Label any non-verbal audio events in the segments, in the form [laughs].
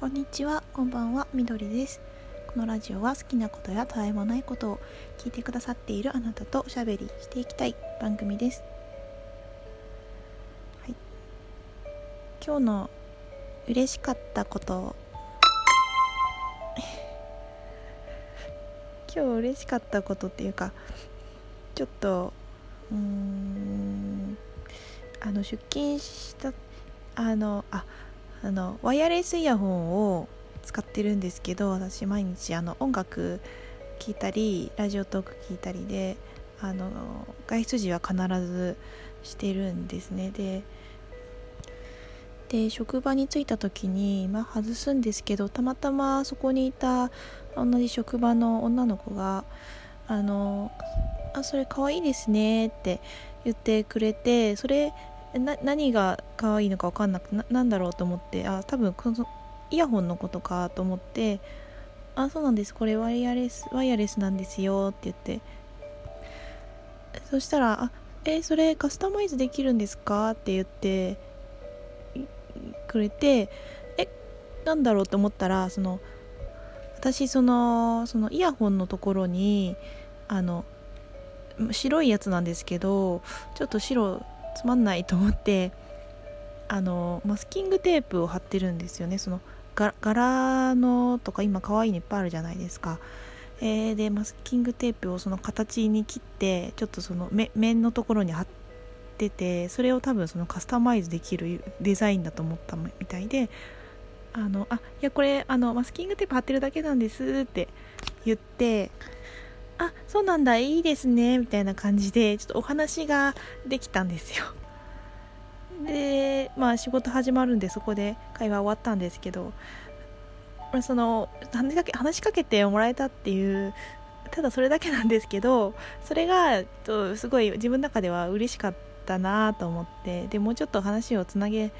こんにちは、こんばんは、みどりです。このラジオは好きなことやたわいもないことを聞いてくださっているあなたとおしゃべりしていきたい番組です。はい。今日の嬉しかったこと。[laughs] 今日嬉しかったことっていうか、ちょっと、うーん、あの、出勤した、あの、あ、あのワイヤレスイヤホンを使ってるんですけど私毎日あの音楽聴いたりラジオトーク聞いたりであの外出時は必ずしてるんですね。でで職場に着いた時に、まあ、外すんですけどたまたまそこにいた同じ職場の女の子が「あのあそれ可愛いですね」って言ってくれてそれな何が可愛いのか分かんなくななんだろうと思ってあ多分このイヤホンのことかと思って「あそうなんですこれワイヤレスワイヤレスなんですよ」って言ってそしたら「あえそれカスタマイズできるんですか?」って言ってくれてえなんだろうと思ったらその私そのそのイヤホンのところにあの白いやつなんですけどちょっと白つまんないと思ってあのマスキングテープを貼ってるんですよね。その柄のとか今可愛いのいっぱいあるじゃないですか、えー、でマスキングテープをその形に切ってちょっとその面のところに貼っててそれを多分そのカスタマイズできるデザインだと思ったみたいであのあいやこれあのマスキングテープ貼ってるだけなんですって言ってあそうなんだいいですねみたいな感じでちょっとお話ができたんですよ。[laughs] でまあ仕事始まるんでそこで会話終わったんですけどその話しかけ話しかけてもらえたっていうただそれだけなんですけどそれがとすごい自分の中では嬉しかったなと思ってでもうちょっと話をつなげ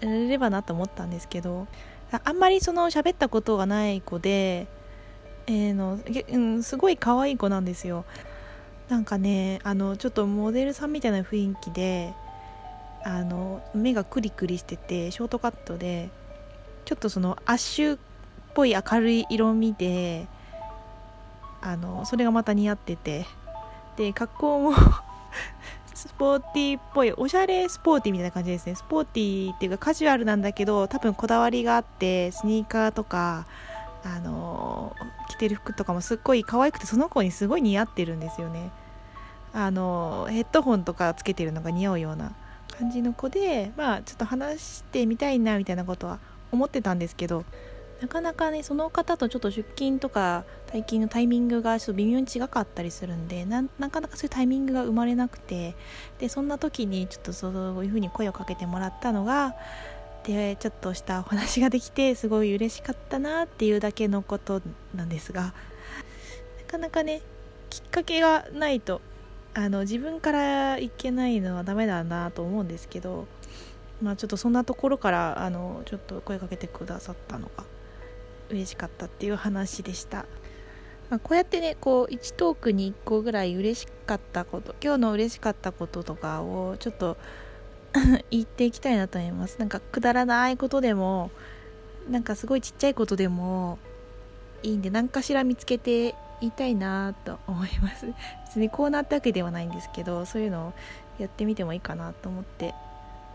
ればなと思ったんですけどあんまりその喋ったことがない子でえー、のうん、すごい可愛い子なんですよ。なんかねあのちょっとモデルさんみたいな雰囲気であの目がクリクリしててショートカットでちょっとそのアッシュっぽい明るい色味であのそれがまた似合っててで格好もスポーティーっぽいおしゃれスポーティーみたいな感じですね。スポーティーっていうかカジュアルなんだけど多分こだわりがあってスニーカーとかあの着てる服とかもすっごい可愛くてその子にすごい似合ってるんですよね。あのヘッドホンとかつけてるのが似合うような感じの子でまあちょっと話してみたいなみたいなことは思ってたんですけどなかなかねその方とちょっと出勤とか退勤のタイミングがちょっと微妙に違かったりするんでなかなかそういうタイミングが生まれなくてでそんな時にちょっとそういう風に声をかけてもらったのがでちょっとしたお話ができてすごい嬉しかったなっていうだけのことなんですがなかなかねきっかけがないとあの自分からいけないのはダメだなと思うんですけど、まあ、ちょっとそんなところからあのちょっと声かけてくださったのが嬉しかったっていう話でした。まあ、こうやってねこう1トークに1個ぐらい嬉しかったこと今日の嬉しかったこととかをちょっと [laughs] 言っていきたいなと思います。なんかくだらないことでもなんかすごいちっちゃいことでもいいんで何かしら見つけていたいなと思います。[laughs] 別にこうなったわけではないんですけどそういうのをやってみてもいいかなと思って。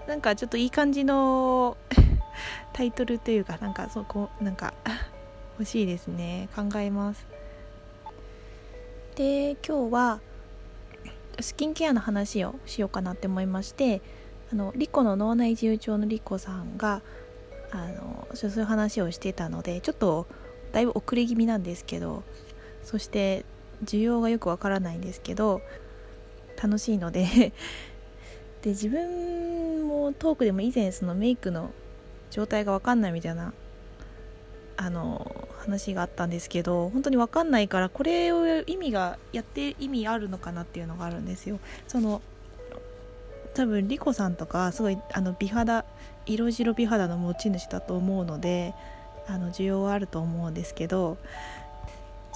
なんかちょっといい感じの [laughs] タイトルというかなんかそこなんか欲しいですね。考えます。で今日はスキンケアの話をしようかなって思いましてあのリコの脳内自由帳のリコさんがあのそういう話をしてたのでちょっとだいぶ遅れ気味なんですけどそして需要がよくわからないんですけど楽しいのでで自分もトークでも以前そのメイクの状態がわかんないみたいなあの話があったんですけど本当に分かんないからこれを意味がやって意味あるのかなっていうのがあるんですよ。その多分リコさんとかすごいあの美肌色白美肌の持ち主だと思うのであの需要はあると思うんですけど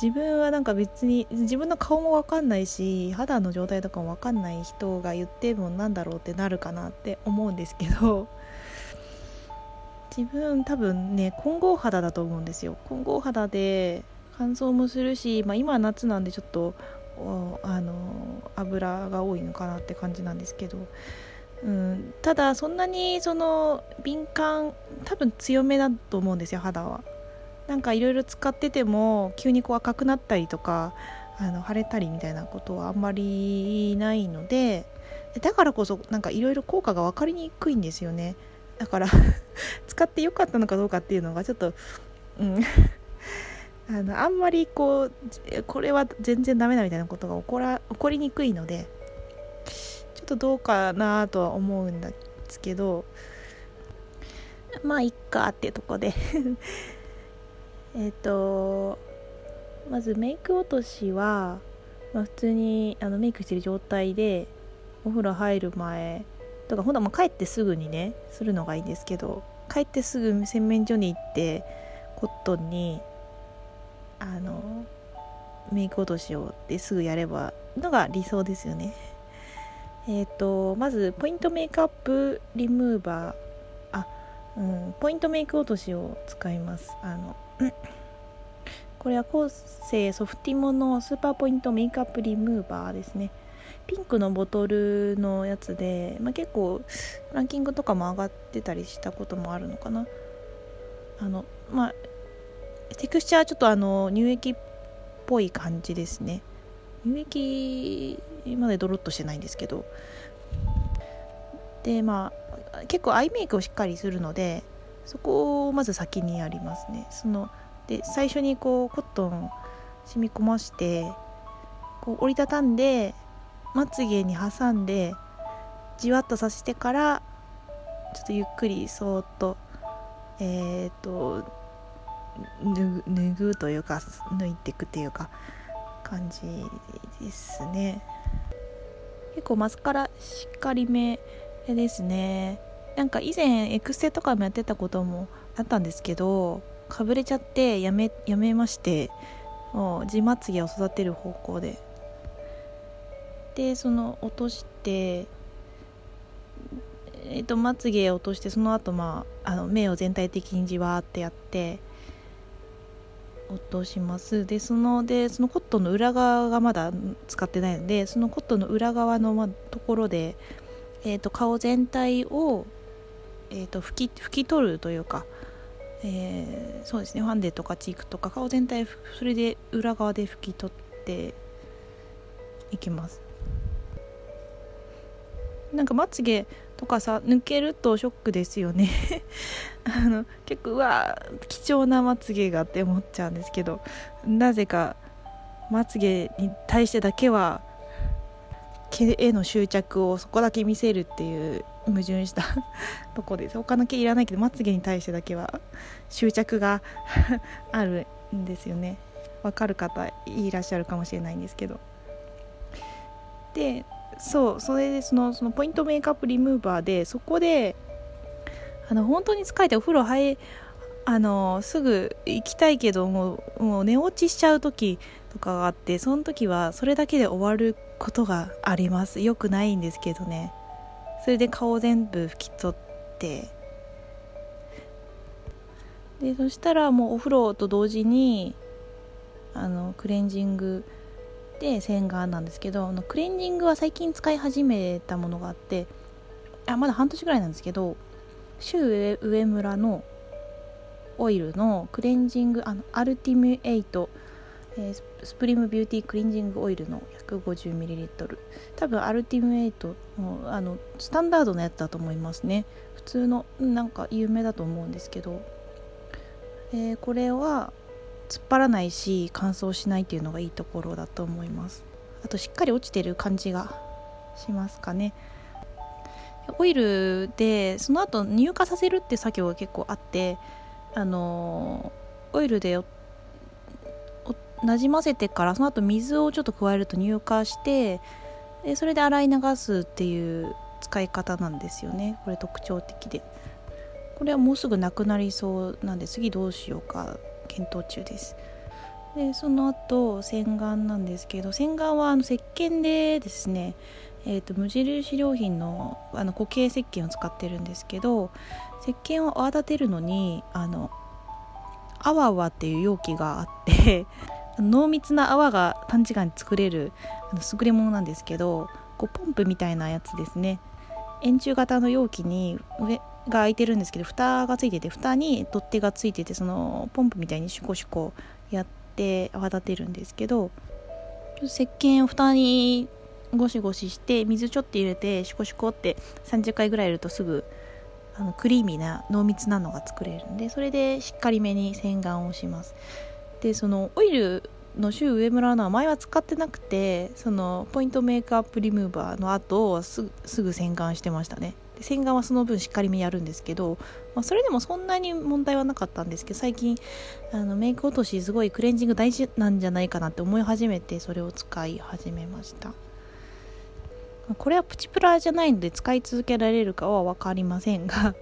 自分はなんか別に自分の顔も分かんないし肌の状態とかも分かんない人が言ってもなんだろうってなるかなって思うんですけど自分多分ね混合肌だと思うんですよ。混合肌で乾燥もするし、まあ、今は夏なんでちょっとあの油が多いのかなって感じなんですけど、うん、ただそんなにその敏感多分強めだと思うんですよ肌は。なんかいろいろ使ってても急にこう赤くなったりとかあの腫れたりみたいなことはあんまりないのでだからこそなんかいろいろ効果が分かりにくいんですよね。だから [laughs] 使ってよかったのかどうかっていうのがちょっとうん。あのあんまりこうこれは全然ダメだみたいなことが起こら起こりにくいのでちょっとどうかなとは思うんですけどまあいっかっていうとこで。[laughs] えっとまずメイク落としは、まあ、普通にあのメイクしてる状態でお風呂入る前とかほんともう帰ってすぐにねするのがいいんですけど帰ってすぐ洗面所に行ってコットンにあのメイク落としをですぐやればのが理想ですよね。えっ、ー、とまずポイントメイクアップリムーバー。あうんポイントメイク落としを使います。あのこれはコーセソフティモのスーパーポイントメイクアップリムーバーですね。ピンクのボトルのやつで、まあ、結構ランキングとかも上がってたりしたこともあるのかな。あのまあテクスチャーちょっとあの乳液っぽい感じですね。乳液までドロッとしてないんですけど。でまあ結構アイメイクをしっかりするのでそこをまず先にやりますね。そので最初にこうコットン染み込ましてこう折りたたんでまつげに挟んでじわっとさせてからちょっとゆっくりそーっとえっ、ー、と脱ぐというか抜いていくっていうか感じですね。結構マスカラしっかりめですね。なんか以前エクステとかもやってたこともあったんですけどかぶれちゃってやめやめましてもう地まつげを育てる方向で。でその落としてえーと、まつげを落としてその後、まああの目を全体的にじわーってやって落とします。でそのでそのコットンの裏側がまだ使ってないのでそのコットンの裏側の、ま、ところで、えーと、顔全体を、えーと、拭き拭き取るというか、えー、そうですねファンデとかチークとか顔全体それで裏側で拭き取っていきます。なんかまつげとかさ抜けるとショックですよね。[laughs] あの結構うわ貴重なまつげがって思っちゃうんですけどなぜかまつげに対してだけは毛への執着をそこだけ見せるっていう矛盾した [laughs] とこです。他の毛いらないけどまつげに対してだけは執着があるんですよね。わかる方いらっしゃるかもしれないんですけど。でそうそれでそのそのポイントメイクアップリムーバーでそこであの本当に疲れてお風呂入あのすぐ行きたいけどもうもう寝落ちしちゃう時とかがあってその時はそれだけで終わることがあります。よくないんですけどね。それで顔全部拭き取って。でそしたらもうお風呂と同時にあのクレンジングで洗顔なんですけどあのクレンジングは最近使い始めたものがあってあまだ半年ぐらいなんですけど周上村のオイルのクレンジングあのアルティムエイト、え、スプリムビューティークレンジングオイルの 150ml 多分アルティムエイトのあのスタンダードのやつだと思いますね。普通のなんか有名だと思うんですけど、えー、これは突っ張らないし乾燥しないっていうのがいいところだと思います。あとしっかり落ちてる感じがしますかね。オイルでその後乳化させるって作業が結構あってあのオイルでなじませてからその後水をちょっと加えると乳化してでそれで洗い流すっていう使い方なんですよね。これ特徴的で。これはもうすぐなくなりそうなんで次どうしようか。検討中です。でその後洗顔なんですけど洗顔はあの石鹸でですねえーと、無印良品のあの固形石鹸を使ってるんですけど石鹸を泡立てるのにあのアワワっていう容器があって [laughs] 濃密な泡が短時間に作れるあの優れものなんですけどこうポンプみたいなやつですね。円柱型の容器に上が開いてるんですけど蓋がついてて蓋に取っ手がついててそのポンプみたいにシュコシュコやって泡立てるんですけど石鹸を蓋にゴシゴシして水ちょっと入れてシュコシュコって30回ぐらいやるとすぐあのクリーミーな濃密なのが作れるんでそれでしっかりめに洗顔をします。でそのオイルのシュウ上村のは前は使ってなくてそのポイントメイクアップリムーバーの後すぐ洗顔してましたね。洗顔はその分しっかりめやるんですけど、まあ、それでもそんなに問題はなかったんですけど最近あのメイク落としすごいクレンジング大事なんじゃないかなって思い始めてそれを使い始めました。これはプチプラじゃないので使い続けられるかは分かりませんが。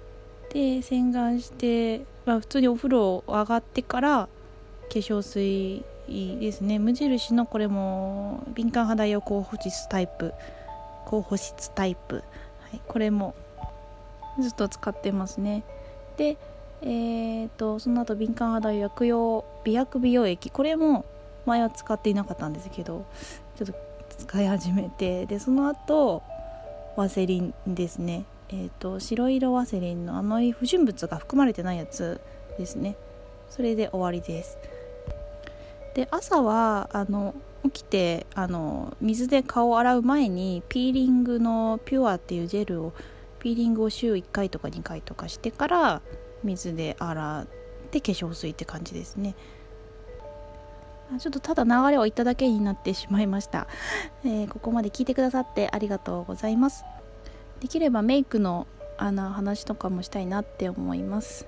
[laughs] で洗顔して、まあ、普通にお風呂上がってから化粧水ですね。無印のこれも敏感肌用高保湿タイプ高保湿タイプ、はい、これも。ずっと使ってますね。でえーと、その後敏感肌薬用美白美容液。これも前は使っていなかったんですけどちょっと使い始めて。でその後ワセリンですね。えーと白色ワセリンのあまり不純物が含まれてないやつですね。それで終わりです。で朝はあの起きてあの水で顔を洗う前にピーリングのピュアっていうジェルをピーリングを週1回とか2回とかしてから水で洗って化粧水って感じですね。ちょっとただ流れを言っただけになってしまいました、[laughs] えー、ここまで聞いてくださってありがとうございます。できればメイクのあの話とかもしたいなって思います。